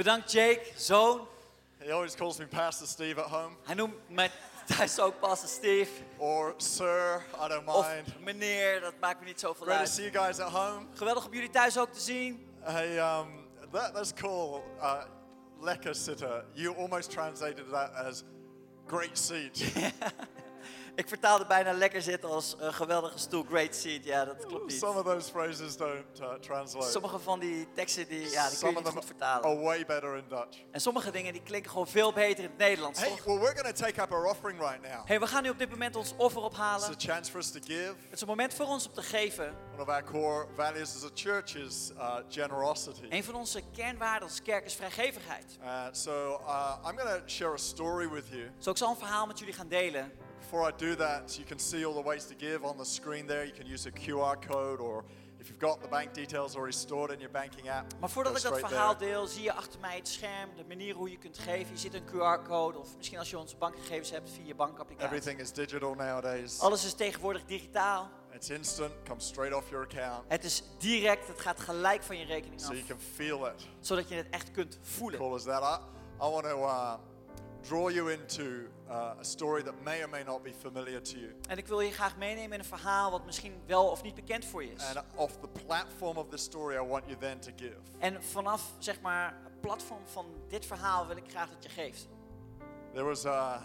Bedankt Jake, zoon. He always calls me Pastor Steve at home, Hij noemt mij thuis ook Pastor Steve. or Sir, I don't Of mind. meneer, dat maakt me niet zoveel Great to uit. see you guys at home. Geweldig om jullie thuis ook te zien. Hey, um, that, that's cool. Uh, lekker sitter. You almost translated that as great seat. Ik vertaalde bijna lekker zitten als een geweldige stoel. Great seat, ja dat klopt niet. Some of those phrases don't uh, translate. Sommige van die teksten die, ja, die kun je niet goed vertalen. are way better in Dutch. En sommige dingen die klinken gewoon veel beter in het Nederlands. Hey, toch? well, we're to take up our offering right now. Hey, we gaan nu op dit moment ons offer It's ophalen. a chance for us to give. Het is een moment voor ons om te geven. One of our core values as a church is uh, generosity. Een van onze kernwaarden als kerk is vrijgevigheid. Uh, so uh, I'm to share a story with you. Zo ik zal een verhaal met jullie gaan delen. Before I do that, you can see all the ways to give on the screen there. You can use a QR code, or if you've got the bank details already stored in your banking app. Maar voordat ik dat verhaal there. deel, zie je achter mij het scherm, de manier hoe je kunt geven. Je ziet een QR-code of misschien als je onze bankgegevens hebt via je bankapplicatie. Everything is digital nowadays. Alles is tegenwoordig digitaal. It's instant, comes straight off your account, Het is direct, het gaat gelijk van je rekening so af. you can feel it. Zodat je het echt kunt voelen. Cool as that. I, I want to uh, draw you into uh, a story that may or may not be familiar to you. En ik wil je graag meenemen in een verhaal wat misschien wel of niet bekend voor je is. And off the platform of the story, I want you then to give. En vanaf zeg maar het platform van dit verhaal wil ik graag dat je geeft. There was a,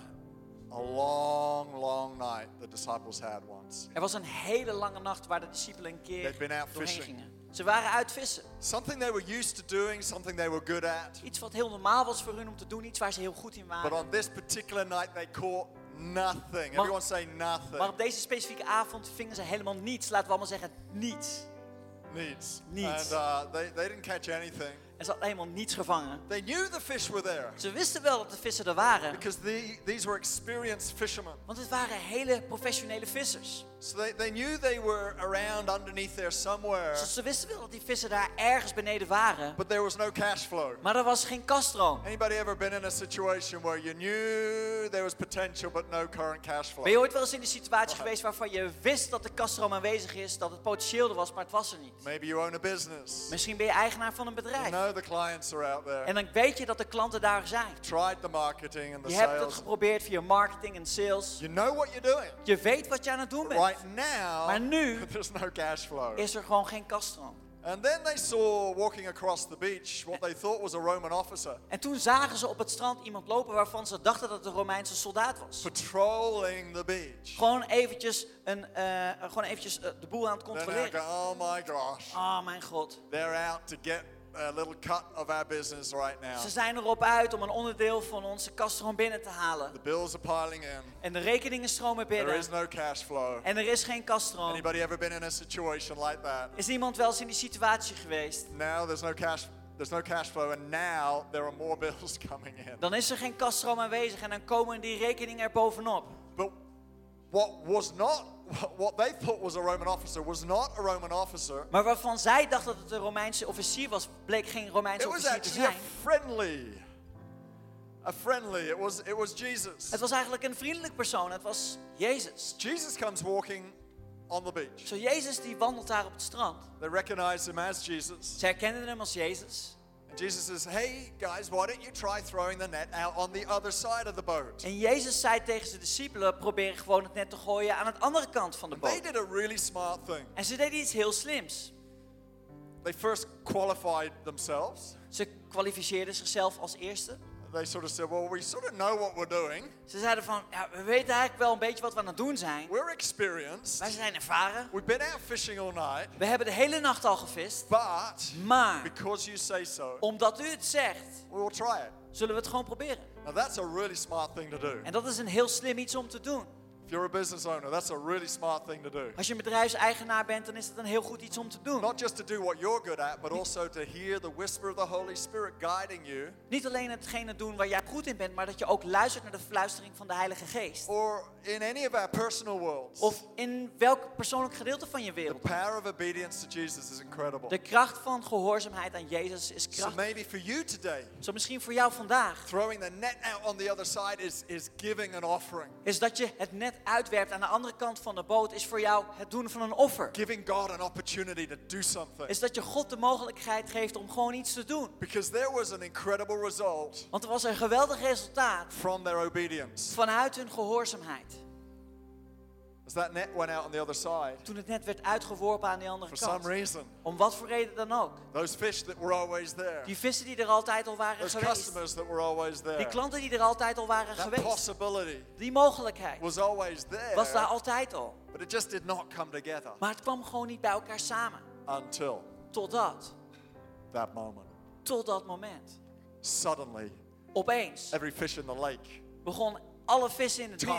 a long, long night the disciples had once. Er was een hele lange nacht waar de discipelen een keer They'd been out doorheen fishing. gingen. Ze waren uit vissen. Something they were used to doing, something they were good at. Iets wat heel normaal was voor hun om te doen, iets waar ze heel goed in But waren. on this particular night, they caught nothing. Everyone say nothing. Maar op deze specifieke avond vingen ze helemaal niets. Laten we allemaal zeggen, niets. Needs. Needs. And uh, they, they didn't catch anything. Er zat helemaal niets gevangen. They knew the fish were there Ze wisten wel dat de vissen er waren. because the, these were experienced fishermen. Want het waren hele professionele vissers. So they, they knew they were around underneath there somewhere, Dus ze wisten wel dat die vissen daar ergens beneden waren. but there was no cash flow. Maar er was geen kaststroom. Anybody ever been in a situation where you knew there was potential but no current cash flow? Ben je ooit wel eens in de situatie geweest waarvan je wist dat de kaststroom aanwezig is, dat het potentieel er was, maar het was er niet? Maybe you own a business. Misschien ben je eigenaar van een You bedrijf. know the clients are out there. En dan weet je dat de klanten daar zijn. Tried the marketing and the Je hebt het sales. geprobeerd via marketing en sales. You know what you're doing. Je weet wat je aan het doen bent. Right now, Maar nu there's no cash flow. is er gewoon geen kaststroom. And then they saw walking across the beach what they thought was a Roman officer En toen zagen ze op het strand iemand lopen waarvan ze dachten dat het een Romeinse soldaat was. patrolling the beach. Gewoon eventjes, een, eh, gewoon eventjes eh, de boel aan het I go, controleren. oh my gosh, Oh mijn god. they're out to get a little cut of our business right now. Ze zijn erop uit om een onderdeel van onze kaststroom binnen te halen. The bills are piling in. En de rekeningen stromen There binnen. is no cash flow. En er is geen kaststroom. Anybody ever been in a situation like that? Is iemand wel eens in die situatie geweest? Now there's no cash. There's no cash flow, and now there are more bills coming in. Dan is er geen kaststroom aanwezig en dan komen die rekeningen er bovenop. But what was not, what they thought was a Roman officer, was not a Roman officer. Maar waarvan zij dachten dat het een Romeinse officier was, bleek geen Romeinse It was officier te actually a zijn. friendly, a friendly. It was, it was Jesus. Het was eigenlijk een vriendelijk persoon. Het was Jezus. Jesus comes walking on the beach. Zo Jezus die wandelt daar op het strand. They recognize him as Jesus. Ze herkenden hem als Jezus. Jesus says, "Hey guys, why don't you try throwing the net out on the other side of the boat?" En Jezus zei tegen zijn discipelen, probeer gewoon het net te gooien aan de andere kant van de They boot. did a really smart thing. En ze deden iets heel slims. They first qualified themselves. Ze kwalificeerden zichzelf als eerste. They sort of said, "Well, we sort of know what we're doing. Ze zeiden van, ja, we weten eigenlijk wel een beetje wat we aan het doen zijn. We're experienced. Wij zijn ervaren. We've been out fishing all night, We hebben de hele nacht al gevist. but Maar because you say so, omdat u het zegt, we will try it." zullen we het gewoon proberen. Now that's a really smart thing to do. En dat is een heel slim iets om te doen. If you're a business owner, that's a really smart thing to do. Als je een bedrijfseigenaar bent, dan is het een heel goed iets om te doen. Not just to do what you're good at, but also to hear the whisper of the Holy Spirit guiding you, Niet alleen hetgene doen waar jij goed in bent, maar dat je ook luistert naar de fluistering van de Heilige Geest. or in any of our personal worlds. Of in welk persoonlijk gedeelte van je The wereld. power of obedience to Jesus is incredible. De kracht van gehoorzaamheid aan Jezus is So krachtig. maybe for you today, Zo misschien voor jou vandaag throwing the net out on the other side is, is giving an offering, is dat je het net uitwerpt aan de andere kant van de boot is voor jou het doen van een offer. giving God an opportunity to do something. Is dat je God de mogelijkheid geeft om gewoon iets te doen. Because there was an incredible result Want er was een geweldig resultaat from their obedience. vanuit hun gehoorzaamheid. As that net went out on the other side, Toen het net werd uitgeworpen aan die andere for some kant. reason, Om wat voor reden dan ook. those fish that were always there, Die vissen die er altijd al waren those geweest. customers that were always Die there, klanten die er altijd al waren that geweest. possibility Die mogelijkheid was always there, was daar altijd al. but it just did not come together Maar het kwam gewoon niet bij elkaar samen. until Totdat. that moment. Tot dat moment. Suddenly, Opeens every fish in the lake begon alle vissen in het meer.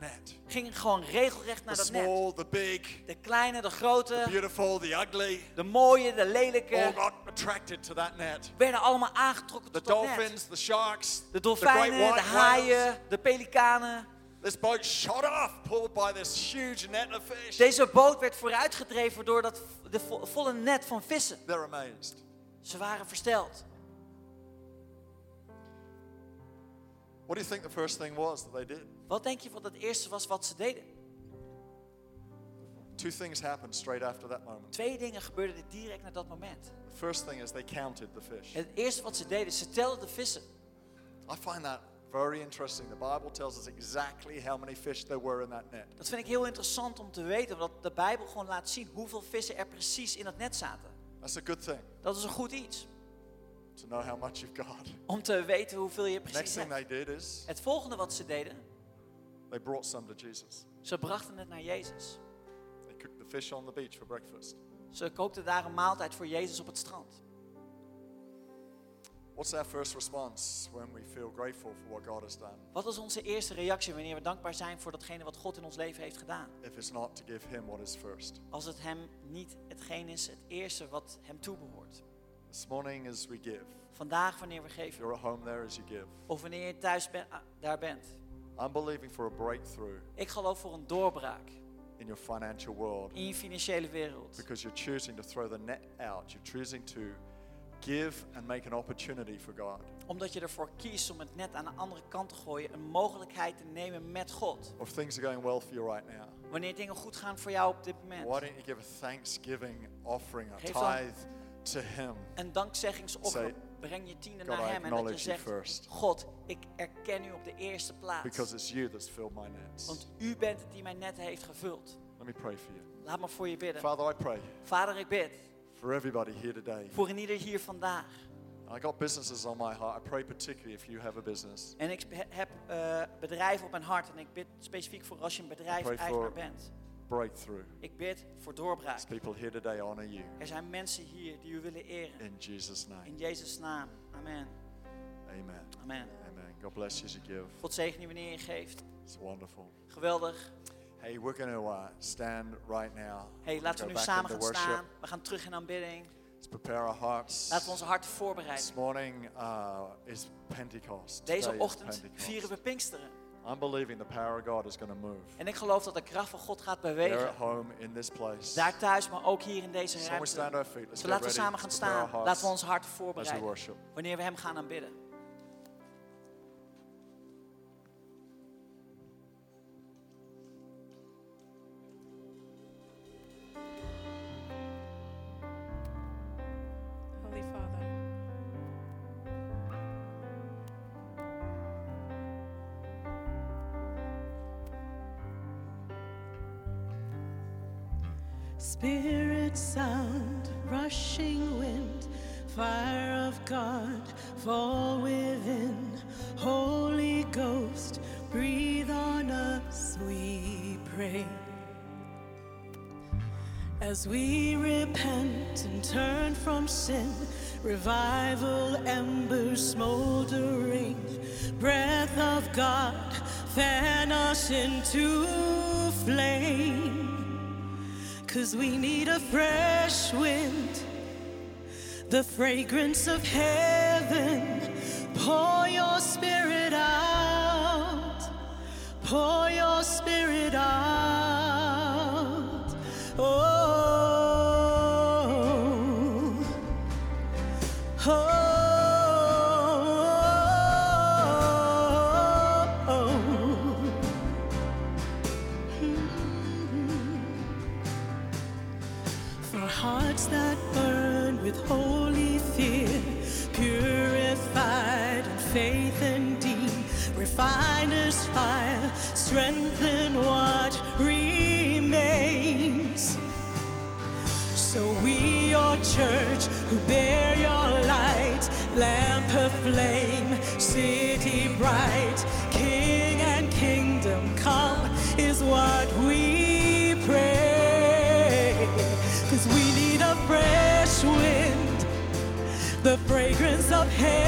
net. Gingen gewoon regelrecht The naar dat net. small, the big, De kleine, de grote, beautiful, the ugly, de mooie, de all lelijke. got attracted to that net. Werden allemaal aangetrokken The tot dat net. dolphins, the sharks, De the dolfijnen, de haaien, de pelikanen. This boat shot off, pulled by this huge net of fish. Deze boot werd vooruitgedreven door dat de vo- volle net van vissen. They're amazed. Ze waren versteld. What do you think the first thing was that they did? Wat denk je wat het eerste was wat ze deden? Two things happened straight after that moment. Twee dingen gebeurden direct na dat moment. The first thing is they counted the fish. Het eerste wat ze deden, ze telden de vissen. I find that very interesting. The Bible tells us exactly how many fish there were in that net. Dat vind ik heel interessant om te weten, omdat de Bijbel gewoon laat zien hoeveel vissen er precies in dat net zaten. That's a good thing Dat is een goed iets. To know how much you've got. Om te weten hoeveel je Next precies thing hebt. they did is Het volgende wat ze deden, they brought some to Jesus. ze brachten het naar Jezus. They cooked the fish on the beach for breakfast. Ze kookten daar een maaltijd voor Jezus op het strand. What's our first response when we feel grateful for what God has done? Wat is onze eerste reactie wanneer we dankbaar zijn voor datgene wat God in ons leven heeft gedaan? If it's not to give Him what is first. Als het hem niet hetgeen is, het eerste wat hem toebehoort. This morning, as we give, Vandaag wanneer we geven, you're at home there as you give, of wanneer je thuis ben- ah, daar bent. I'm believing for a breakthrough Ik geloof voor een doorbraak in your financial world in je financiële wereld. because you're choosing to throw the net out. You're choosing to give and make an opportunity for God. Omdat je ervoor kiest om het net aan de andere kant te gooien, een mogelijkheid te nemen met God. Or if things are going well for you right now, Wanneer dingen goed gaan voor jou op dit why moment. don't you give a thanksgiving offering, a Geef tithe to Him? Een dankzeggingsoffer, breng je tiende naar hem en dat je zegt, first. God, ik erken u op de eerste plaats. Because it's you that's filled my nets. Want u bent het die mijn net heeft gevuld. Let me pray for you. Laat me voor je bidden. Father, I pray Vader, ik bid for everybody here today. voor een ieder hier vandaag. I got businesses on my heart. I pray particularly if you have a business. En ik heb eh, bedrijven op mijn hart en ik bid specifiek voor als je een bedrijf eigenaar bent. Breakthrough. Ik bid voor doorbraak. As people here today honor you. Er zijn mensen hier die u willen eren. In Jesus' name. In Jezus' naam. Amen. Amen. Amen. Amen. God bless you as you give. God zegen je wanneer je geeft. It's wonderful. Geweldig. Hey, we're going to uh, stand right now. Hey, laten we nu samen gaan worship. staan. We gaan terug in aanbidding. Let's prepare our hearts. Laten we onze harten voorbereiden. This morning uh, is Pentecost. Deze Today is ochtend Pentecost. vieren we Pinksteren. I'm believing the power of God is going to move. En ik geloof dat de kracht van God gaat bewegen. at home in this place. Daar thuis, maar ook hier in deze So we stand ruimte. our feet. Let's So get laten we samen gaan staan. Laten we as we voorbereiden. worship. Wanneer we Hem gaan aanbidden. into flame. Cause we need a fresh wind, the fragrance of heaven. Pour your spirit out, pour your spirit out. strengthen what remains. So we, your church, who bear your light, lamp of flame, city bright, King and kingdom come, is what we pray. Cause we need a fresh wind, the fragrance of heaven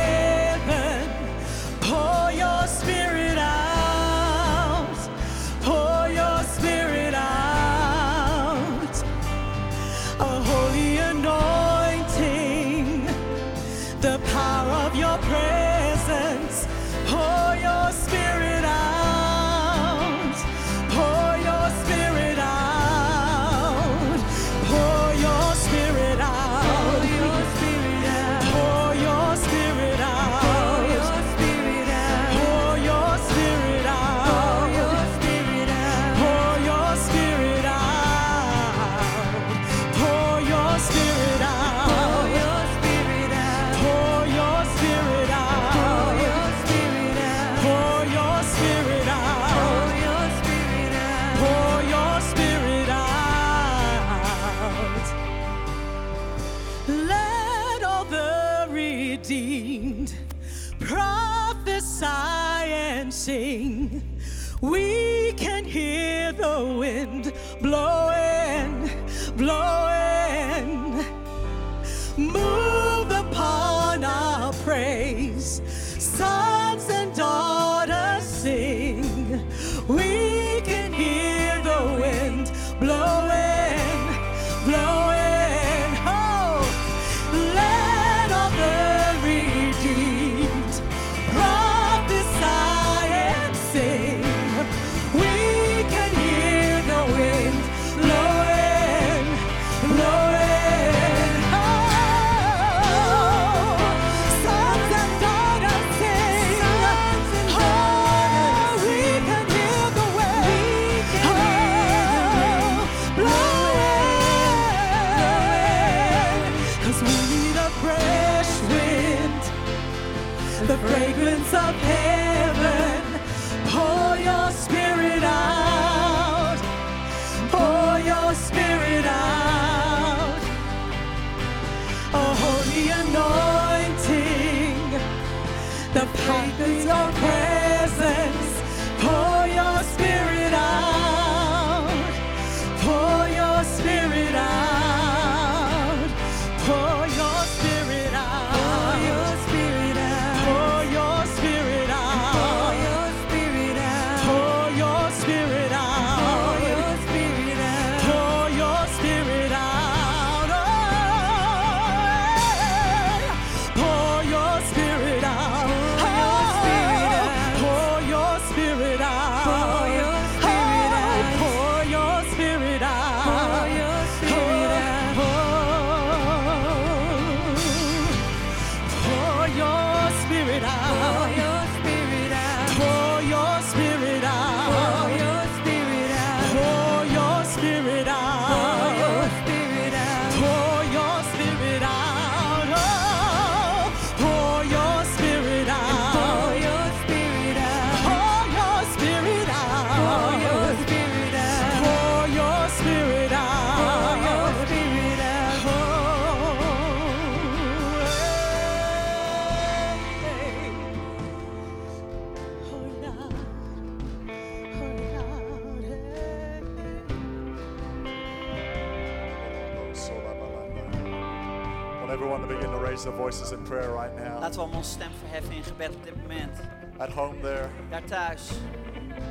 bent op dit moment. At home there. Daar thuis.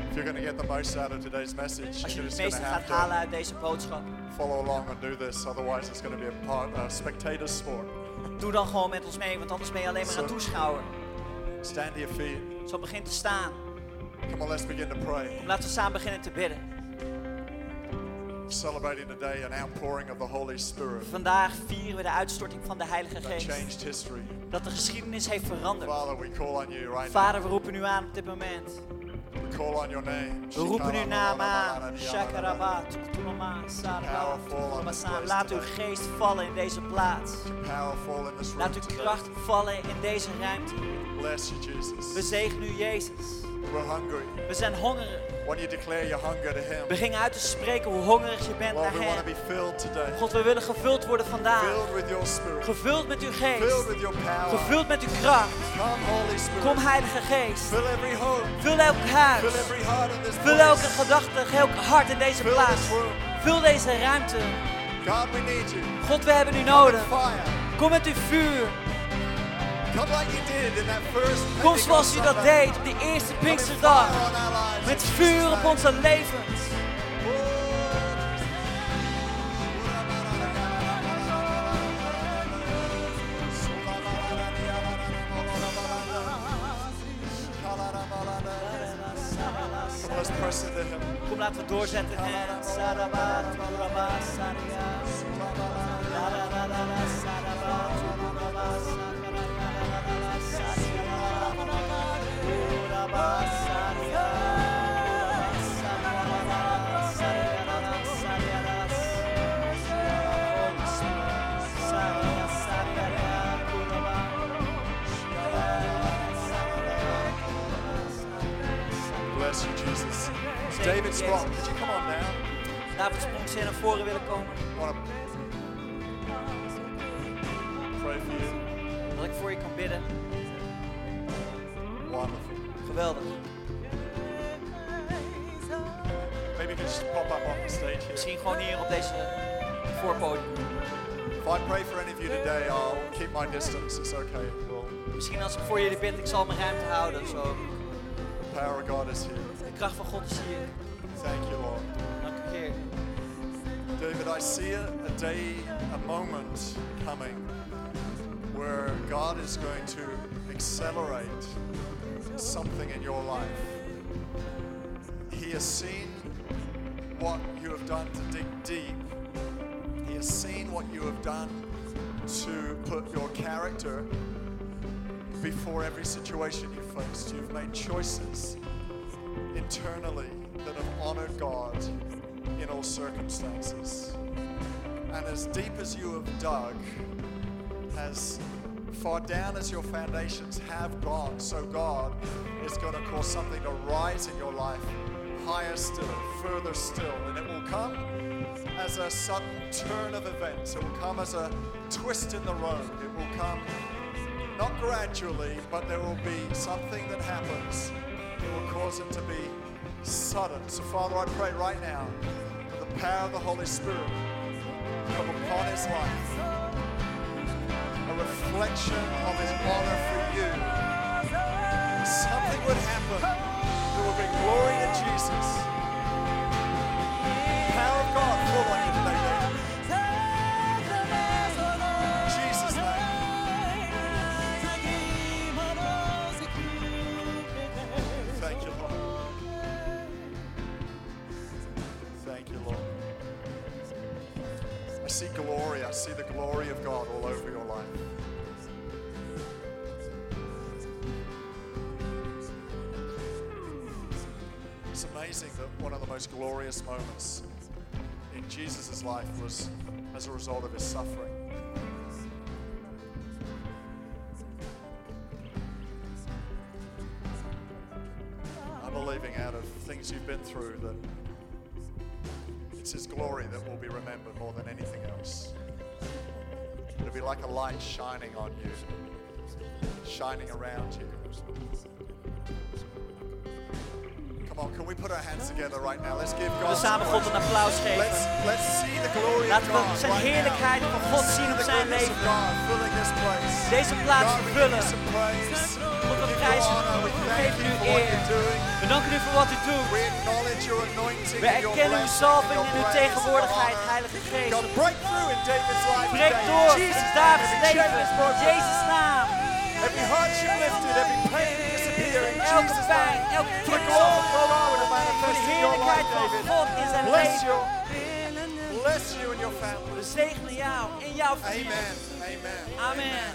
If you're going to get the most out of today's message, Als je het meeste gaat halen uit deze boodschap. Follow along and do this, otherwise it's going to be a part, spectator sport. Doe dan gewoon met ons mee, want anders ben je alleen maar so, een toeschouwer. Stand to your feet. Zo begin te staan. Come on, let's begin to pray. Kom, laten we samen beginnen te bidden. Celebrating today an outpouring of the Holy Spirit Vandaag vieren we de uitstorting van de Heilige that Geest. changed history. Dat de geschiedenis heeft veranderd. Father, we call on you right Vader, we roepen u aan op dit moment. We call on your name. We roepen uw naam aan. Shakaraba. Laat uw geest vallen in deze plaats. Laat uw kracht vallen in deze ruimte. We zegenen u, Jezus. We zijn hongerig. When you declare your hunger to Him, Begin uit te spreken hoe hongerig je bent Lord, naar we Hem. be filled today. God, we willen gevuld worden vandaag. Gevuld met uw geest. with your power. Gevuld met uw kracht. Come, Holy Spirit. Kom, Heilige Geest. Fill every home. Vul elk huis. Fill every heart in this Vul elke gedachte, elk hart in deze plaats. Vul deze ruimte. God, we need you. God, we hebben u nodig. Kom met uw vuur. Kom zoals u dat deed op die eerste Pinksterdag. Met vuur op onze levens. Kom, laten we doorzetten. En David Sprong, could you come on down? David Sprong, zou je naar voren willen komen? Pray for you. Dat ik voor je kan bidden. Wonderful. Geweldig. Maybe you can just pop up on the stage here. Misschien gewoon hier op deze voorpodium. If I pray for any of you today, I'll keep my distance. It's okay. Misschien als ik voor jullie bid, ik zal mijn ruimte houden. Zo. the power of God is here. Kracht van God is hier. Thank you, Lord. Dank u Heer. David, I see a, a day, a moment coming where God is going to accelerate something in your life. He has seen what you have done to dig deep. He has seen what you have done to put your character before every situation you faced. You've made choices internally that have honored God in all circumstances. And as deep as you have dug, as far down as your foundations have gone, so God is going to cause something to rise in your life higher still, further still. And it will come as a sudden turn of events, it will come as a twist in the road. It will come not gradually, but there will be something that happens that will cause it to be sudden. So, Father, I pray right now for the power of the Holy Spirit come upon his life, a reflection of his honor for you. Something would happen that would bring glory to Jesus. See glory. I see the glory of God all over your life. It's amazing that one of the most glorious moments in Jesus' life was as a result of his suffering. I'm believing out of things you've been through that it's His glory that will be remembered more than anything else. It'll be like a light shining on you, shining around you. Come on, can we put our hands together right now? Let's give We God samen some God een praise. applaus Let's, geven. let's see the glory of Laten we God zijn right now. heerlijkheid van God zien op The zijn leven. God filling this place. Deze plaats God, we vullen. you some praise. God, we We give you prijzen honor. We We geven you u eer. We danken u voor wat u doet. We acknowledge your anointing We erkennen uw and en uw tegenwoordigheid. Heilige Geest. God, break through in David's life Breek today. door in chain leven. In. Jezus' naam. Every hardship lifted, every pain disappearing. in Elke pijn, elke For the kennis glory zal of God to Voor de heerlijkheid van. God in zijn Bless leven. you. Bless you and your family. We zegenen jou en jouw familie. Amen. Amen. Amen.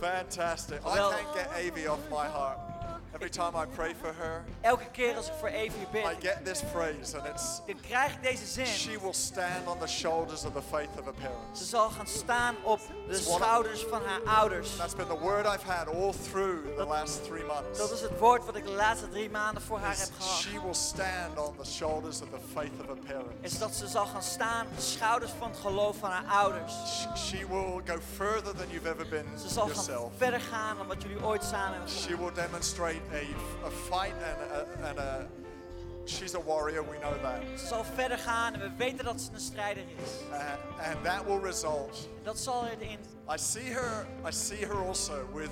Fantastic. I can't get Avi off my heart. Every time I pray for her, Elke keer als ik voor Evie I bid, get this phrase, and it's dan krijg ik deze zin. she will stand on the shoulders of the faith of her Ze parents. zal gaan staan op de schouders van haar ouders. That's been the word I've had all through the last three months. Dat is het woord wat ik de laatste drie maanden voor haar heb gehad. She will stand on the shoulders of the faith of her parents. Is dat ze zal gaan staan op de schouders van het geloof van haar ouders. Sh- She will go further than you've ever been Ze zal gaan yourself. verder gaan dan wat jullie ooit samen hebben gedaan. She will demonstrate a, a fight and a, and a. She's a warrior, we know that. Ze zal verder gaan en we weten dat ze een strijder is. Uh, and that will result. Dat zal erin. I see her. I see her also with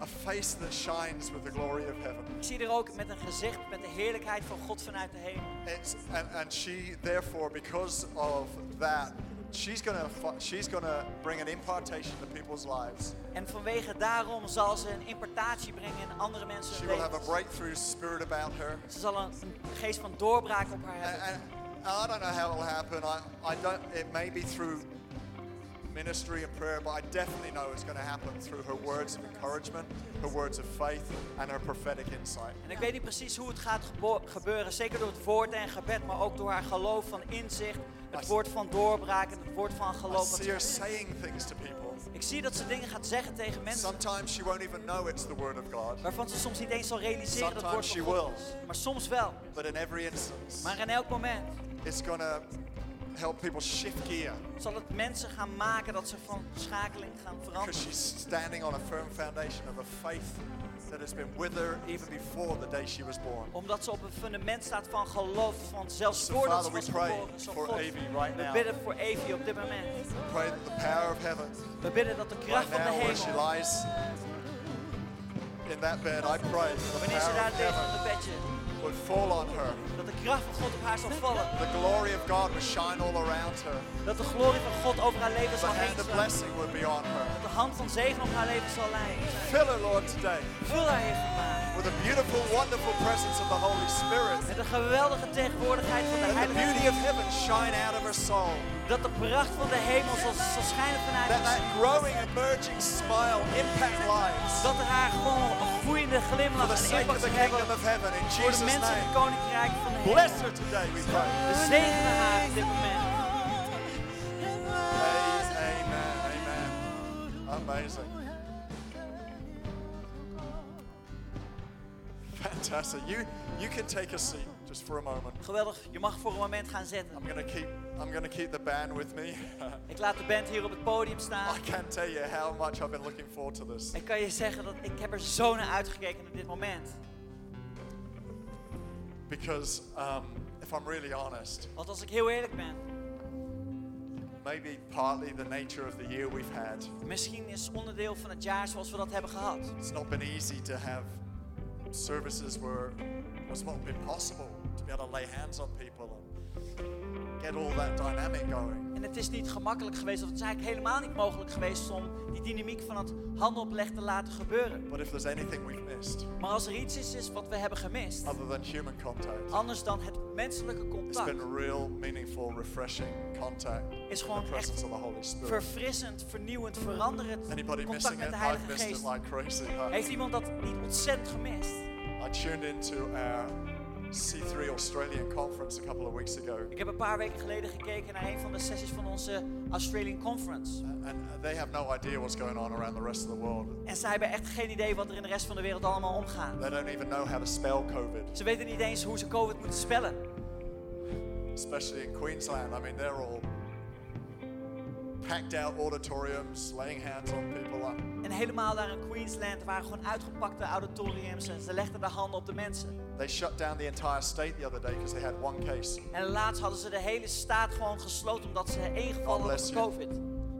a face that shines with the glory of heaven. Ik zie er ook met een gezicht met de heerlijkheid van God vanuit de hemel. It's, and, and she, therefore, because of that, she's gonna she's gonna bring an impartation to people's lives. En vanwege daarom zal ze een importatie brengen in andere mensen She hun will have a breakthrough spirit about her. Ze zal een, een geest van doorbraak op haar And, hebben. and I don't know how it will happen. I, I don't. It may be through ministry and prayer, but I definitely know it's going to happen through her words of encouragement, her words of faith, and her prophetic insight. En ik weet niet precies hoe het gaat gebeuren. Zeker door het woord en gebed, maar ook door haar geloof van inzicht. Het woord van doorbraak en het woord van geloof. see. Ik zie dat ze dingen gaat zeggen tegen mensen. Sometimes she won't even know it's the word of God, Waarvan ze soms niet eens zal realiseren dat het woord van God is. Maar soms wel. but in every instance, Maar in elk moment it's to help people shift gear zal het mensen gaan maken dat ze van schakeling gaan because veranderen. she's standing on a firm foundation of a faith that has been with her even before the day she was born. Omdat ze op een fundament staat van geloof, van zelfs So, voordat Father, ze we was geboren. For God, Evie right we now. bidden voor Evie op dit moment. Pray that the power of heaven We bidden dat de kracht right van de she hemel, lies in that bed, I pray wanneer ze daar ligt op het bedje, would fall on her. dat de kracht van God op haar zal vallen. The glory of God would shine all around her. Dat de glorie van God over haar leven The zal heen hand of slaan. blessing would be on her. Dat de hand van zegen op haar leven zal leiden. Fill her, Lord, today Vul haar Heer vandaag. With the beautiful, wonderful presence of the Holy Spirit. Met de geweldige tegenwoordigheid van de Let the Heilige beauty Geest. of heaven shine out of her soul. Dat de pracht van de hemel zal, zal schijnen vanuit Let that haar. growing, emerging smile impact lives Dat er haar gewoon een groeiende glimlach the en of impact the zal hebben kingdom of heaven. In voor de Jesus' mensen in het koninkrijk van de hemel. bless her today, we pray. We zegenen haar op dit moment. Amen, amen. Amazing. Fantastic. You you can take a seat just for a moment. Geweldig, je mag voor een moment gaan zitten. I'm gonna keep I'm gonna keep the band with me. Ik laat de band hier op het podium staan. I can't tell you how much I've been looking forward to this. Ik kan je zeggen dat ik heb er zo naar uitgekeken op dit moment. Because um, if I'm really honest, Want als ik heel eerlijk ben, maybe partly the nature of the year we've had. misschien is onderdeel van het jaar zoals we dat hebben gehad. It's not been easy to have services where it's not been possible to be able to lay hands on people get all that dynamic going. En het is niet gemakkelijk geweest, of het is eigenlijk helemaal niet mogelijk geweest om die dynamiek van het handenopleg te laten gebeuren. But if there's anything we've missed, Maar als er iets is, is wat we hebben gemist, other than human contact, anders dan het menselijke it's contact, been real, meaningful, refreshing contact is gewoon the echt of the Holy Spirit. verfrissend, vernieuwend, veranderend Anybody contact met de Heilige Geest. like crazy. Heeft iemand dat niet ontzettend gemist? I tuned into our C3 Australian conference a couple of weeks ago, Ik heb een paar weken geleden gekeken naar een van de sessies van onze Australian Conference. and they have no idea what's going on around the rest of the world. En zij hebben echt geen idee wat er in de rest van de wereld allemaal omgaat. They don't even know how to spell COVID, Ze weten niet eens hoe ze COVID moeten spellen. especially in Queensland. I mean, they're all packed out auditoriums, laying hands on people up. En helemaal daar in Queensland waren gewoon uitgepakte auditoriums en ze legden de handen op de mensen. They shut down the entire state the other day because they had one case. En laatst hadden ze de hele staat gewoon gesloten omdat ze één geval hadden van. COVID.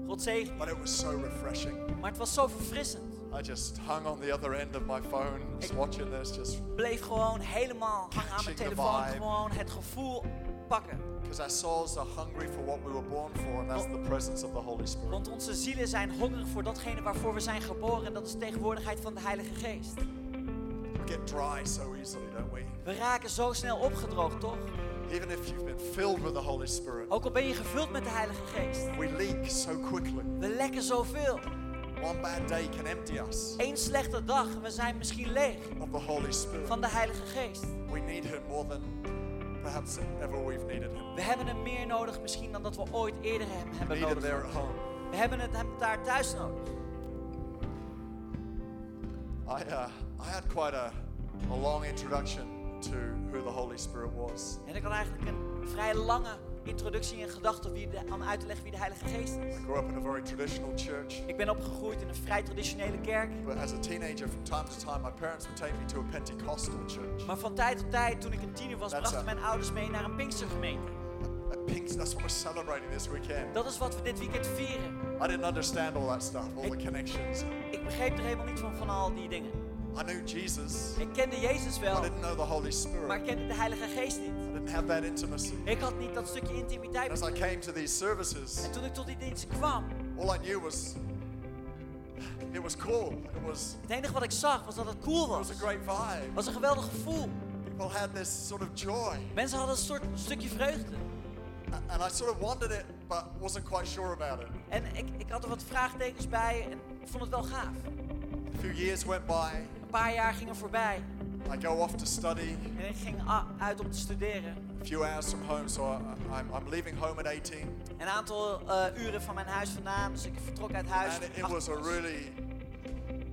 God zegen. But it was so refreshing. Maar het was zo verfrissend. I just hung on the other end of my phone, just watching this, just Bleef gewoon helemaal hangen aan mijn telefoon. Gewoon het gevoel pakken. because our souls are hungry for what we were born for, and that's the presence of the Holy Spirit. Want onze zielen zijn hongerig voor datgene waarvoor we zijn geboren. En dat is de tegenwoordigheid van de Heilige Geest. We get dry so easily, don't we? We raken zo snel opgedroogd, toch? Even if you've been filled with the Holy Spirit, Ook al ben je gevuld met de Heilige Geest. we leak so quickly. We lekken zoveel. One bad day can empty us Eén slechte dag en we zijn misschien leeg of the Holy Spirit. van de Heilige Geest. We need Him more than perhaps ever we've needed Him. We hebben hem meer nodig misschien dan dat we ooit eerder hem We hebben nodig. there at home. We hebben het hem daar thuis nodig. I, uh, I had quite a, a long introduction to who the Holy Spirit was. En ik had eigenlijk een vrij lange introductie en gedachte wie de, om uit te leggen wie de Heilige Geest is. I grew up in a very traditional church. Ik ben opgegroeid in een vrij traditionele kerk. But as a teenager, from time to time, my parents would take me to a Pentecostal church. Maar van tijd tot tijd, toen ik een tiener was, That's brachten a- mijn ouders mee naar een Pinkstergemeente. A pink, that's what we're celebrating this weekend. Dat is wat we dit weekend vieren. I didn't understand all that stuff, all the connections. Ik begreep er helemaal niet van, van al die dingen. I knew Jesus. Ik kende Jezus I wel, didn't know the Holy maar ik Spirit. kende de Heilige Geest niet. I didn't have that intimacy. Ik had niet dat stukje intimiteit. As I came to these services, En toen ik tot die dienst kwam, all I knew was it was cool. It was het enige wat ik zag was dat het cool it was. was a great vibe. Het was een geweldig gevoel. People had this sort of joy. Mensen hadden een soort stukje vreugde. And I sort of wanted it, but wasn't quite sure about it. En ik, ik had er wat vraagtekens bij en ik vond het wel gaaf. A few years went by. Een paar jaar gingen voorbij I go off to study en ik ging uit om te studeren. a few hours from home, so I, I'm, I'm leaving home at 18. Een aantal eh, uren van mijn huis vandaan, dus ik vertrok uit huis. And it, was a 18 was. really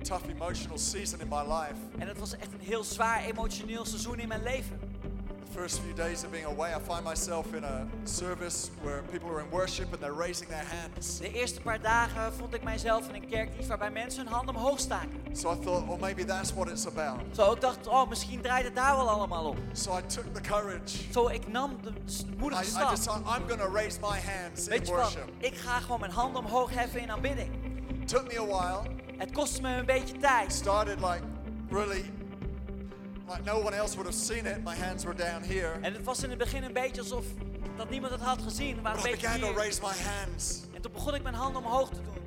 tough emotional season in my life. En het was echt een heel zwaar emotioneel seizoen in mijn leven. The first few days of being away, I find myself in a service where people are in worship and they're raising their hands. De eerste paar dagen vond ik mijzelf in een kerkdienst waarbij mensen hun handen omhoog staken. So I thought, oh, maybe that's what it's about. Zo ik dacht, oh, misschien draait het daar wel allemaal om. So I took the courage. Zo ik nam de I, moedige I stap. decided I'm going to raise my hands in Weet je wat? worship. Ik ga gewoon mijn handen omhoog heffen in aanbidding. Took me a while. Het kostte me een beetje tijd. Started like really, like no one else would have seen it. My hands were down here. En het was in het begin een beetje alsof dat niemand het had gezien. But een I beetje began to hier. raise my hands. En toen begon ik mijn handen omhoog te doen.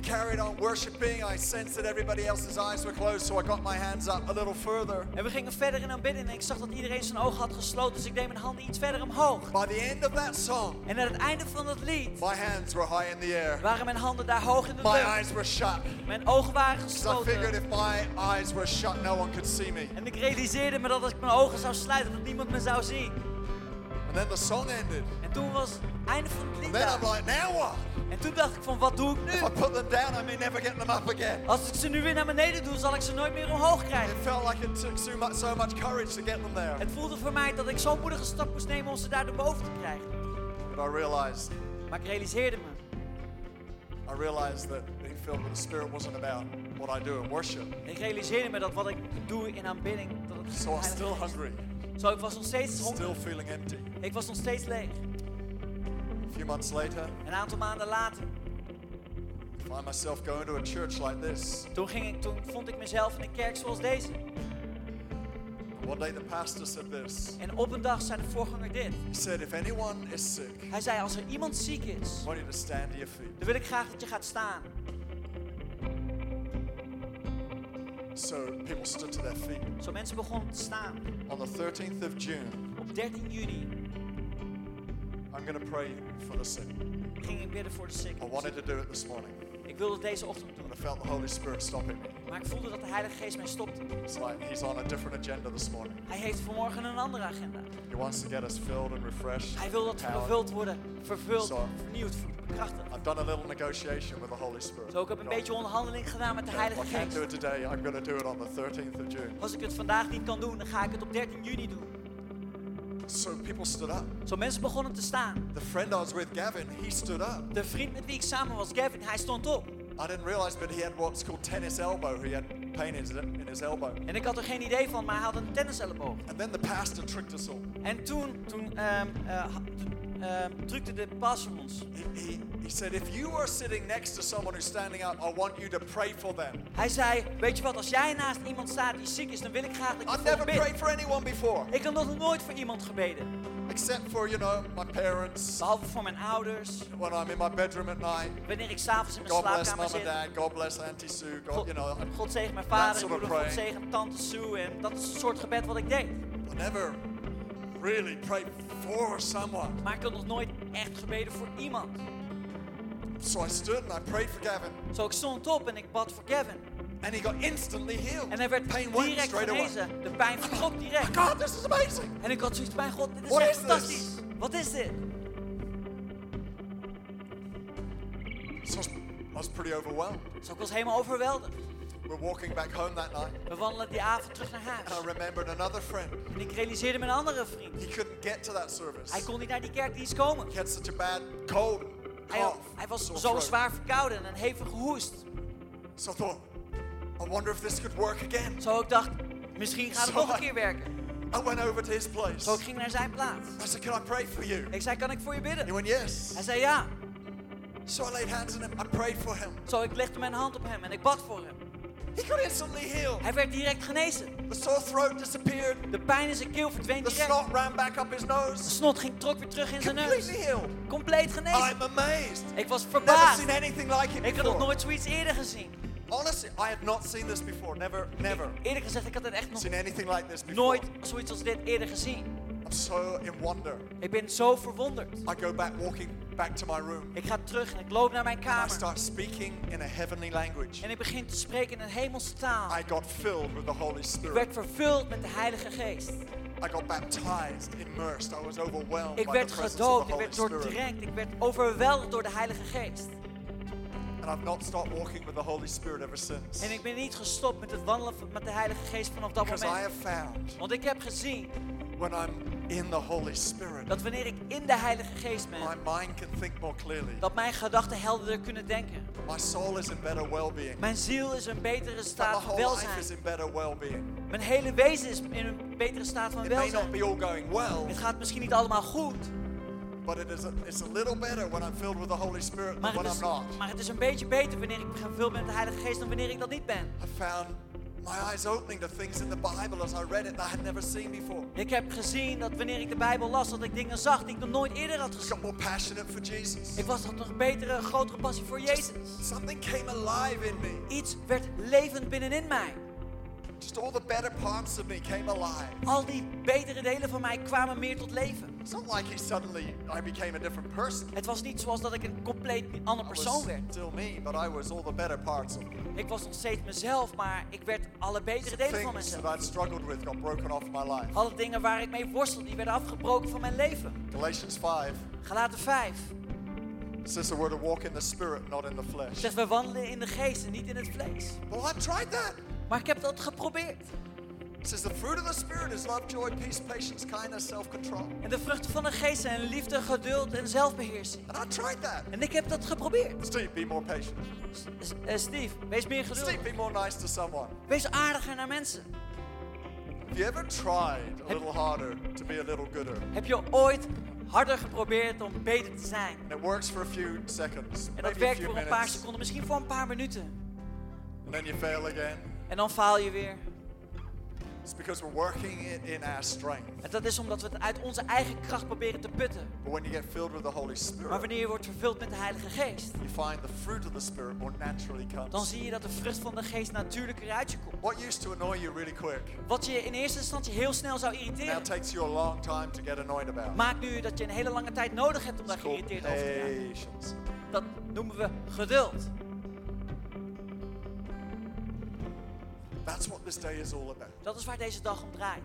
We carried on worshiping. I sensed that everybody else's eyes were closed, so I got my hands up a little further. En we gingen verder in aanbidden. En ik zag dat iedereen zijn ogen had gesloten. Dus ik deed mijn handen iets verder omhoog. By the end of that song, En aan het einde van het lied my hands were high in the air. waren mijn handen daar hoog in de My lucht. eyes were shut. Mijn ogen waren Because I figured gesloten. if my eyes were shut, no one could see me. En ik realiseerde me dat als ik mijn ogen zou sluiten, dat niemand me zou zien. And then the song ended. En toen was het einde van het lied And then I'm like, now what? En toen dacht ik van, wat doe ik If I nu? put them down, I may never get them up again. Als ik ze nu weer naar beneden doe, zal ik ze nooit meer omhoog It krijgen. felt like it took so much, so much courage to get them there. Het voelde voor mij dat ik zo'n moedige stap moest nemen om ze daar boven te krijgen. But I realized, Maar ik realiseerde me I realized that being filled with the Spirit wasn't about what I do in worship. Ik realiseerde me dat wat ik doe in aanbidding, dat het So I'm still hungry, Zo, ik was nog steeds still hongerig. feeling empty. Ik was nog steeds leeg. A few months later, Een aantal maanden later, I find myself going to a church like this. toen, ging ik, toen vond ik mezelf in een kerk zoals deze. One day the pastor said this. En op een dag zei de voorganger dit. He said, if anyone is sick, Hij zei, als er iemand ziek is, I want you to stand to your feet. dan wil ik graag dat je gaat staan. So people stood to their feet. Zo mensen begonnen te staan. On the 13th of June, Op 13 juni I'm going to pray for the sick. ging ik bidden voor de I zieken. wanted to do it this morning, Ik wilde het deze ochtend doen. but I felt the Holy Spirit stopping me. Maar ik voelde dat de Heilige Geest mij stopte. It's like He's on a different agenda this morning. Hij heeft vanmorgen een andere agenda. He wants to get us filled and refreshed. Hij wil dat we vervuld worden, vervuld, Zo. vernieuwd, bekrachtigd. I've done a little negotiation with the Holy Spirit. Zo, ik heb een beetje onderhandeling gedaan met de If Heilige I can't do Geest. it today, I'm going to do it on the 13th of June. Als ik het vandaag niet kan doen, dan ga ik het op 13 juni doen. So people stood up. Zo mensen begonnen te staan. The friend I was with, Gavin, he stood up. De vriend met wie ik samen was, Gavin, hij stond op. I didn't realize, but he had what's called tennis elbow. He had pain in his, in his elbow. En ik had er geen idee van, maar hij had een tenniselleboog. And then the pastor tricked us all. En toen, toen ehm, eh, toen, ehm, drukte de pastor ons. He, he, he said, if you are sitting next to someone who's standing up, I want you to pray for them. Hij zei, weet je wat, als jij naast iemand staat die ziek is, dan wil ik graag dat je I've never prayed for anyone before, Ik had nog nooit voor iemand gebeden. except for, you know, my parents. Behalve voor mijn ouders. When I'm in my bedroom at night. Wanneer ik s'avonds in mijn God bless slaapkamer mom and zit. dad. God bless Auntie Sue. God, God, you know, I- God zegen mijn vader, en moeder, God zegen tante Sue. En dat is het soort gebed wat ik deed. I never really prayed for someone. Maar ik had nog nooit echt gebeden voor iemand. So I stood and I prayed for Gavin, Zo ik stond op en ik bad voor Kevin. and he got instantly healed. En hij werd Pain went direct straight away. genezen. De pijn vertrok direct. Oh God, this is amazing. En ik had zoiets bij God, dit is What echt is fantastisch. Wat is dit? So I was, pretty overwhelmed. Zo ik was helemaal overweldigd. We're walking back home that night, We wandelden die avond terug naar and huis. I remembered another friend. En ik realiseerde mijn andere vriend. He couldn't get to that service. Hij kon niet naar die kerkdienst komen. He had such a bad cold, Hij, cough, hij was zo throat. zwaar verkouden en een hevige hoest. So I thought, I wonder if this could work again. Zo ik dacht, misschien gaat het Zo nog een keer werken. I went over to his place. Zo ik ging naar zijn plaats. I said, Can I pray for you? Ik zei, kan ik voor je He bidden? went, Yes. Hij zei ja. So I laid hands on him. I prayed for him. Zo ik legde mijn hand op hem en ik bad voor hem. He got instantly healed. Hij werd direct genezen. The sore throat disappeared. De pijn in zijn keel verdween The direct. snot ran back up his De nose. snot ging trok weer terug in zijn neus. Completely healed. Compleet genezen. I'm amazed. Ik was Never verbaasd. seen anything like it Ik had nog nooit zoiets eerder gezien. Honestly, I had not seen this before. Never, never Eerlijk gezegd, ik had het echt nog seen anything like this before. nooit zoiets als dit eerder gezien. I'm so in wonder. Ik ben zo verwonderd. I go back walking back to my room. Ik ga terug en ik loop naar mijn I kamer. start speaking in a heavenly language. En ik begin te spreken in een hemelse taal. I got filled with the Holy Ik Spirit. werd vervuld met de Heilige Geest. I got baptized, immersed. I was overwhelmed Ik by werd the presence of gedoopt, the ik werd doordrenkt, ik werd overweldigd door de Heilige Geest. And I've not stopped walking with the Holy Spirit ever since. En ik ben niet gestopt met het wandelen met de Heilige Geest vanaf dat Because I moment. have found Want ik heb gezien when I'm in the Holy Spirit, dat wanneer ik in de Heilige Geest my ben, mind can think more clearly. dat mijn gedachten helderder kunnen denken. My soul is in better well-being. Mijn ziel is in een betere staat my van welzijn. is in better well-being. Mijn hele wezen is in een betere staat van It may not welzijn. be all going well, Het gaat misschien niet allemaal goed, but it is a, it's a little better when I'm filled with the Holy Spirit maar than I'm not. maar het is een beetje beter wanneer ik gevuld ben met de Heilige Geest dan wanneer ik dat niet ben. I found my eyes opening to things in the Bible as I read it that I had never seen before. Ik heb gezien dat wanneer ik de Bijbel las, dat ik dingen zag die ik nog nooit eerder had I gezien. got more passionate for Jesus. Ik was had nog een betere, grotere passie voor Jezus. Something came alive in me. Iets werd levend binnenin mij. Just all the better parts of me came alive. Al die betere delen van mij kwamen meer tot leven. It's not like he suddenly I became a different person. Het was niet zoals dat ik een compleet ander I persoon werd. still me, but I was all the better parts of me. Ik was nog steeds mezelf, maar ik werd alle betere delen van Things that mezelf. I'd struggled with got broken off my life. Alle dingen waar ik mee worstel, die werden afgebroken van mijn leven. Galatians 5 Galaten 5 says that we're to walk in the spirit, not in the flesh. zegt we wandelen in de geest en niet in het vlees. Well, I've tried that. Maar ik heb dat geprobeerd. It says the fruit of the spirit is love, joy, peace, patience, kindness, self-control. En de vruchten van de geest zijn liefde, geduld en zelfbeheersing. And I tried that. En ik heb dat geprobeerd. Steve, be more patient. S- eh, Steve, wees meer Steve, geduldig. be more nice to someone. Wees aardiger naar mensen. Have you ever tried a little harder to be a little gooder? Heb je ooit harder geprobeerd om beter te zijn? And it works for a few seconds, En dat werkt voor een paar seconden, misschien voor een paar minuten. and then you fail again. En dan faal je weer. It's because we're working it in our strength. En dat is omdat we het uit onze eigen kracht proberen te putten. But when you get filled with the Holy Maar Spirit, wanneer je wordt vervuld met de Heilige Geest, you find the fruit of the Spirit more naturally dan comes. zie je dat de vrucht van de Geest natuurlijker uit je komt. What used to annoy you really quick Wat je in eerste instantie heel snel zou now irriteren, takes you a long time to get annoyed about. maakt nu dat je een hele lange tijd nodig hebt om daar geïrriteerd over te patience. Dat noemen we geduld. That's what this day is all about. Dat is waar deze dag om draait.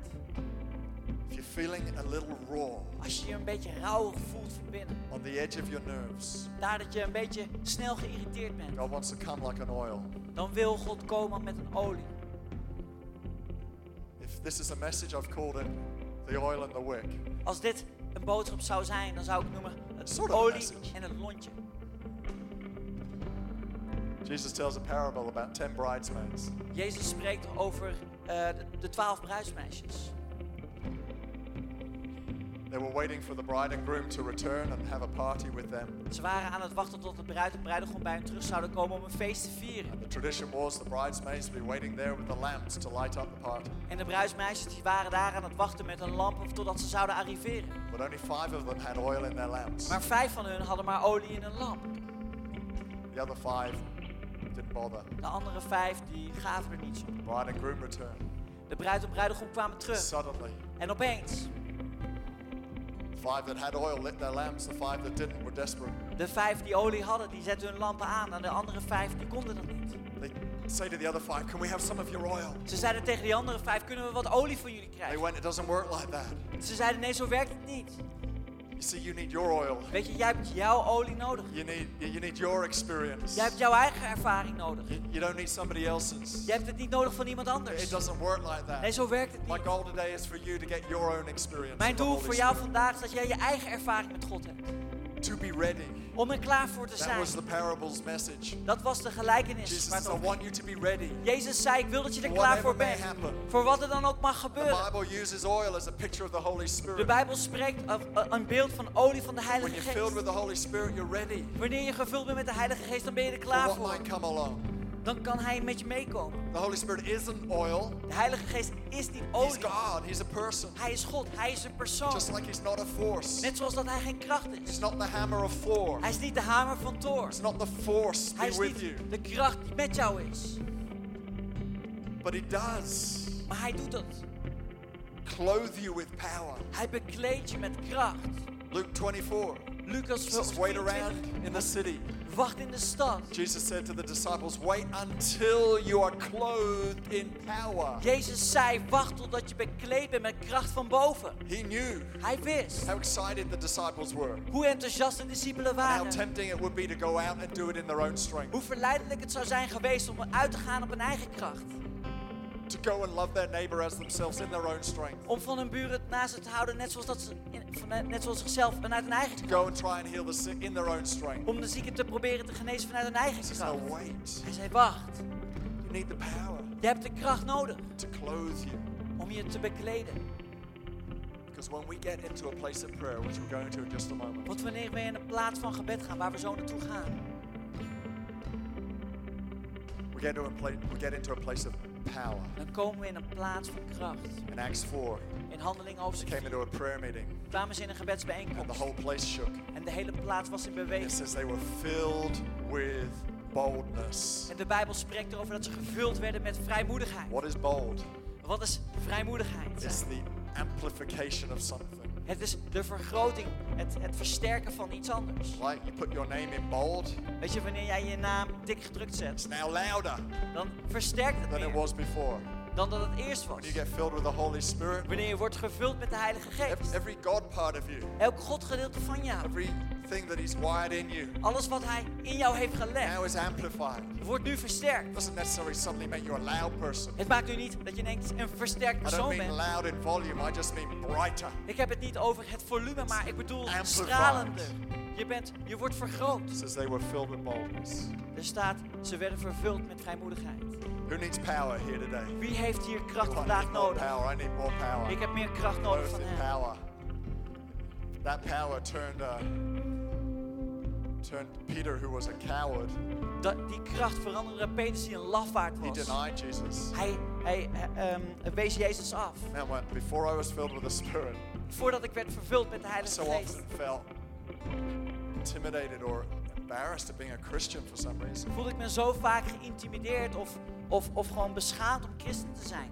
If you're feeling a little raw Als je je een beetje rauwig voelt van binnen, on the edge of your nerves, daar dat je een beetje snel geïrriteerd bent, God wants to come like an oil. dan wil God komen met een olie. If this is a message I've called it the oil and the wick. Als dit een boodschap zou zijn, dan zou ik het noemen het Sort of olie message. en het lontje. Jesus tells a parable about 10 bridesmaids. Jezus spreekt over eh, de, twaalf bruidsmeisjes. They were waiting for the bride and groom to return and have a party with them. Ze waren aan het wachten tot de bruid en bruidegom bij hen terug zouden komen om een feest te vieren. The tradition was the bridesmaids would be waiting there with the lamps to light up the party. En de bruidsmeisjes die waren daar aan het wachten met een lamp totdat ze zouden arriveren. But only five of them had oil in their lamps. Maar vijf van hun hadden maar olie in hun lamp. The other five didn't bother. De andere vijf die gaven er niets om. Bride and groom returned. De bruid en bruidegom kwamen terug. Suddenly, En opeens, five that had oil lit their lamps. The five that didn't were desperate. de vijf die olie hadden, die zetten hun lampen aan. En de andere vijf, die konden dat niet. They say to the other five, Can we have some of your oil? Ze zeiden tegen die andere vijf, kunnen we wat olie van jullie They krijgen? went, It doesn't work like that. Ze zeiden, nee, zo werkt het niet. You see, you need your oil. Weet je, jij hebt jouw olie nodig. You need, you need your experience. Jij hebt jouw eigen ervaring nodig. You, you don't need somebody else's. Jij hebt het niet nodig van iemand It anders. doesn't work like that. Nee, zo werkt het My niet. goal today is for you to get your own experience. Mijn doel voor jou vandaag is dat jij je eigen ervaring met God hebt. To be ready. Om er klaar voor te That zijn. was the parable's message. Dat was de gelijkenis Jesus waar het says, I over want you to be ready. Jezus zei, ik wil dat je er klaar voor bent. happen. Voor wat er dan ook mag The gebeuren. Bible uses oil as a picture of the Holy De. Bijbel spreekt of- eh, een beeld van olie van de When Heilige you're filled with Geest. the Holy Spirit, you're ready Wanneer je gevuld bent met de Heilige Geest, dan ben je er klaar what voor. might come along. Dan kan Hij met je meekomen. The Holy Spirit isn't oil. De Heilige Geest is niet He's olie. God. He's a person. Hij is God. Hij is een persoon. Just like he's not a force. Net zoals dat Hij geen kracht He's is. not the hammer of Thor. Hij is niet de hamer van Thor. He's not the force Hij is with you. niet de kracht die met jou is. But he does Maar Hij doet dat. clothe you with power. Hij bekleedt je met kracht. Luke 24 Lucas says, wait 24. around in the city. Wacht in de stad. Jesus said to the disciples, wait until you are clothed in power. Jezus zei, wacht totdat je bekleed bent met kracht van boven. He knew Hij wist how excited the disciples were. hoe enthousiast de discipelen And how waren. tempting it would be to go out and do it in their own strength. Hoe verleidelijk het zou zijn geweest om uit te gaan op hun eigen kracht. To go and love their neighbor as themselves in their own strength. Om van hun buren het naast zich te houden, net zoals, dat ze in, net zoals zichzelf vanuit hun eigen kracht. Go and try and heal the sick in their own strength. Om de zieken te proberen te genezen vanuit hun eigen kracht. no, wait. Hij zei, wacht, You need the power je hebt de kracht nodig to clothe you. om je te bekleden. Because when we get into a place of prayer, which we're going to in just a moment, Want wanneer we in een plaats van gebed gaan, waar we zo naartoe gaan, we get, to a pla- we get into a place of power. dan komen we in een plaats van kracht. In Acts 4, In handeling hoofdstuk came 4 into a prayer meeting kwamen ze in een and the gebedsbijeenkomst. whole place shook. En de hele plaats was in It beweging. says they were filled with boldness. En de Bijbel spreekt erover dat ze gevuld werden met vrijmoedigheid. What is bold? Wat is vrijmoedigheid? It's the amplification of something. Het is de vergroting, het, het versterken van iets anders. Like you put your name in bold, Weet je, wanneer jij je naam dik gedrukt zet, it's now louder dan versterkt het than it was before. dan dat het eerst was. When you get filled with the Holy Spirit, Wanneer je wordt gevuld met de Heilige Geest. every God part of you, Elk Godgedeelte van jou, everything that He's wired in you, alles wat Hij in jou heeft gelegd, now is amplified. wordt nu versterkt. doesn't necessarily suddenly make you a loud person. Het maakt nu niet dat je denkt een versterkt I don't persoon mean bent. loud in volume, I just mean brighter. Ik heb het niet over het volume, maar ik bedoel Amplified. stralender. Je, bent, je wordt vergroot. Says they were filled with boldness. Er staat, ze werden vervuld met vrijmoedigheid. Who needs power here today? Wie heeft hier kracht I vandaag nodig? power. I need more power. Ik heb meer kracht nodig van hem. power. That power turned uh, turned Peter, who was a coward. Dat, die kracht veranderde Petrus die een lafaard He was. denied Jesus. Hij, hij ehm, wees Jezus af. Man, when, before I was filled with the Spirit, Voordat ik werd vervuld met de Heilige so Geest. often felt intimidated or embarrassed of being a Christian for some reason. Voelde ik me zo vaak geïntimideerd of, of, of gewoon beschaamd om christen te zijn.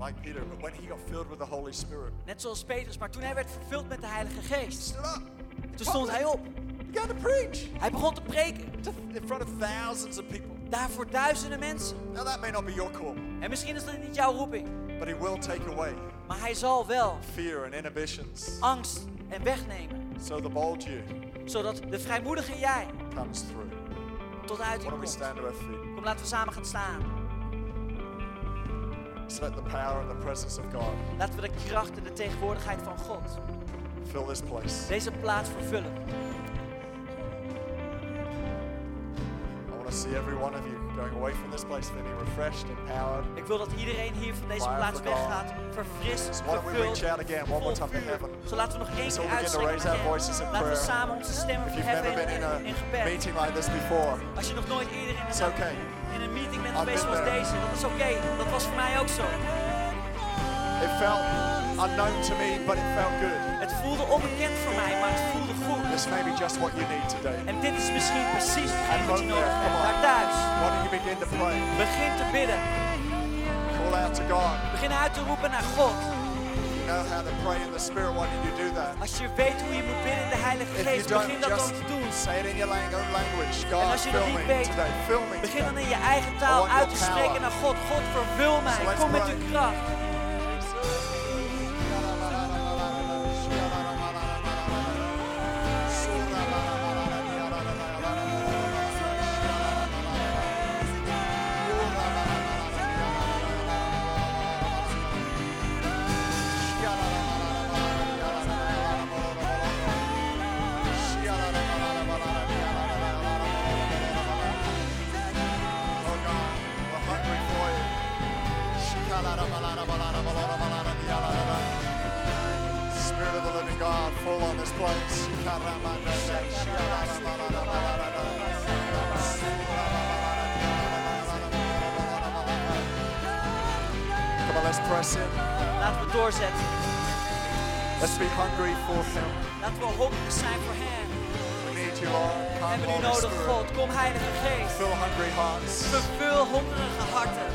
Like Peter, but when he got filled with the Holy Spirit, Net zoals Petrus, maar toen hij werd vervuld met de Heilige Geest. stood up, Toen stond hij op. began to preach Hij begon te preken. in front of thousands of people. Daar voor duizenden mensen. Now that may not be your call, En misschien is dat niet jouw roeping. but he will take away Maar hij zal wel fear and inhibitions. angst en wegnemen. So the bold you Zodat de vrijmoedige jij comes through. tot uiting don't we komt. stand to our feet? Kom, laten we samen gaan staan. Just let the power and the presence of God Laten we de kracht en de tegenwoordigheid van God fill this place. deze plaats vervullen. I want to see every one of you going away from this place feeling refreshed, empowered. Ik wil dat iedereen hier van deze plaats weggaat, verfrist, So why don't we vervuld, reach out again one more time to heaven? Zo laten we nog één So keer we begin to uitstrekken raise naar our hem. voices in Laten we samen onze stemmen If you've never verheffen been in in, gebed. meeting like this before, Als je nog nooit eerder in it's een, okay. in een meeting bent geweest zoals there. deze, dat is oké. Dat was voor mij ook zo. It felt unknown to me, but it felt good. Het voelde onbekend voor mij, maar het voelde goed. This may be just what you need today. En dit is misschien precies hetgeen wat je nodig hebt. Daar thuis. Why don't you begin to pray? Begin te bidden. Call out to God. Begin uit te roepen naar God. You know how to pray in the Spirit. Why don't you do that? Als je weet hoe je moet bidden in de Heilige Geest, begin dat dan te doen. say it in your own language. En God, als je dat fill niet weet, today. Begin dan in je eigen taal uit te spreken naar God. God, vervul mij. So Kom met uw kracht. Come on, let's press in. Laten we doorzetten. Let's be hungry for Him. Laten we hongerig zijn voor Hem. We need you, Lord. We Come, hebben u nodig. God. Kom, Heilige Geest. Fill hungry hearts. Vervul hongerige harten.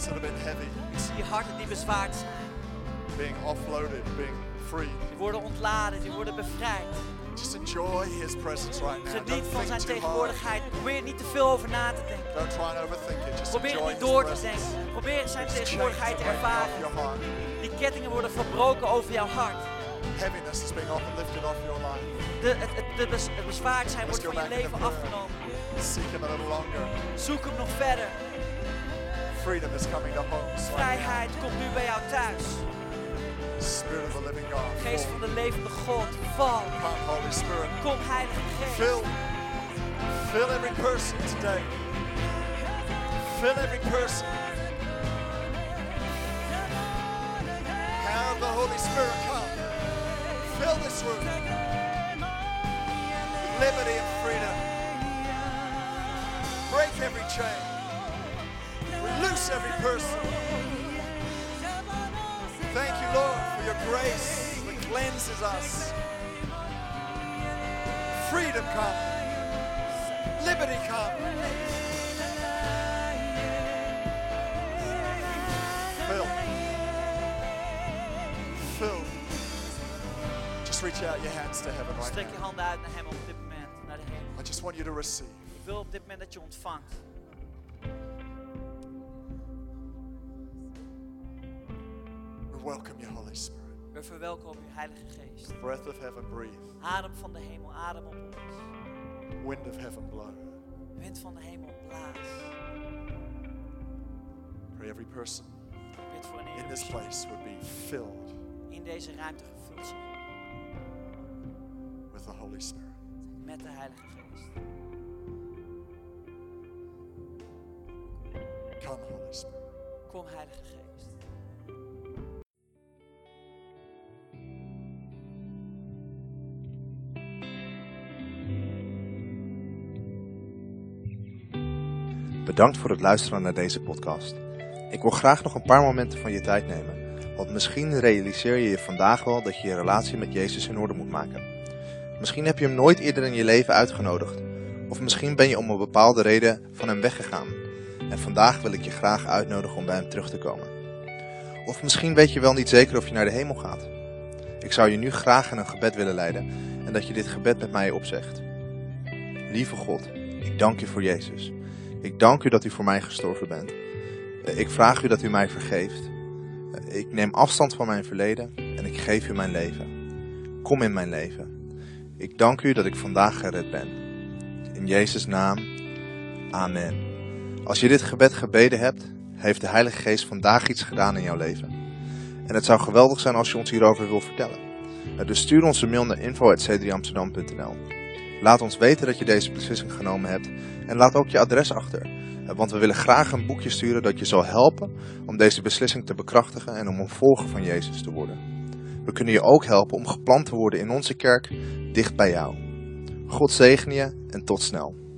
Hearts that have been heavy Ik zie harten die bezwaard zijn. being offloaded, being free. Die worden ontladen, die worden bevrijd. Just enjoy His presence right now. Geniet van zijn tegenwoordigheid. Probeer er niet te veel over na te denken. Don't try and overthink it. Just Probeer het enjoy niet door te denken. Probeer zijn tegenwoordigheid te ervaren. Die kettingen worden verbroken over jouw hart. Heaviness is being off lifted off your life. De, het, het, bezwaard zijn wordt van je leven afgenomen. Seek Him a little longer. Zoek hem nog verder. Freedom is coming to homes. Vrijheid komt nu bij jou thuis. Spirit of the living God. Geest van de levende God, val. Come, Holy Spirit. Kom, Heilige Geest. Fill, fill every person today. Fill every person. Of the Holy Spirit come. Fill this room liberty and freedom. Break every chain. Release every person. Thank you, Lord, for your grace that cleanses us. Freedom come. Liberty come. Fill. Fill. Just reach out your hands to heaven right Strek je now. handen uit naar hem op dit moment, naar de hemel. I just want you to receive. Ik wil op dit moment dat je ontvangt. We welcome you, Holy Spirit. We verwelkomen u, Heilige Geest. Breath of heaven, breathe. Adem van de hemel, adem op ons. Wind of heaven, blow. Wind van de hemel, blaas. Pray every person in this place would be filled in deze ruimte gevuld zal worden with the Holy Spirit. met de Heilige Geest. Come, Holy Spirit. Kom, Heilige Geest. Bedankt voor het luisteren naar deze podcast. Ik wil graag nog een paar momenten van je tijd nemen, want misschien realiseer je je vandaag wel dat je je relatie met Jezus in orde moet maken. Misschien heb je hem nooit eerder in je leven uitgenodigd, of misschien ben je om een bepaalde reden van hem weggegaan. En vandaag wil ik je graag uitnodigen om bij hem terug te komen. Of misschien weet je wel niet zeker of je naar de hemel gaat. Ik zou je nu graag in een gebed willen leiden en dat je dit gebed met mij opzegt. Lieve God, ik dank u voor Jezus. Ik dank u dat u voor mij gestorven bent. Eh, Ik vraag u dat u mij vergeeft. Eh, Ik neem afstand van mijn verleden en ik geef u mijn leven. Kom in mijn leven. Ik dank u dat ik vandaag gered ben. In Jezus' naam. Amen. Als je dit gebed gebeden hebt, heeft de Heilige Geest vandaag iets gedaan in jouw leven. En het zou geweldig zijn als je ons hierover wil vertellen. Eh, Dus stuur ons een mail naar info.c3amsterdam.nl Laat ons weten dat je deze beslissing genomen hebt en laat ook je adres achter. Eh, Want we willen graag een boekje sturen dat je zal helpen om deze beslissing te bekrachtigen en om een volger van Jezus te worden. We kunnen je ook helpen om geplant te worden in onze kerk dicht bij jou. God zegen je en tot snel.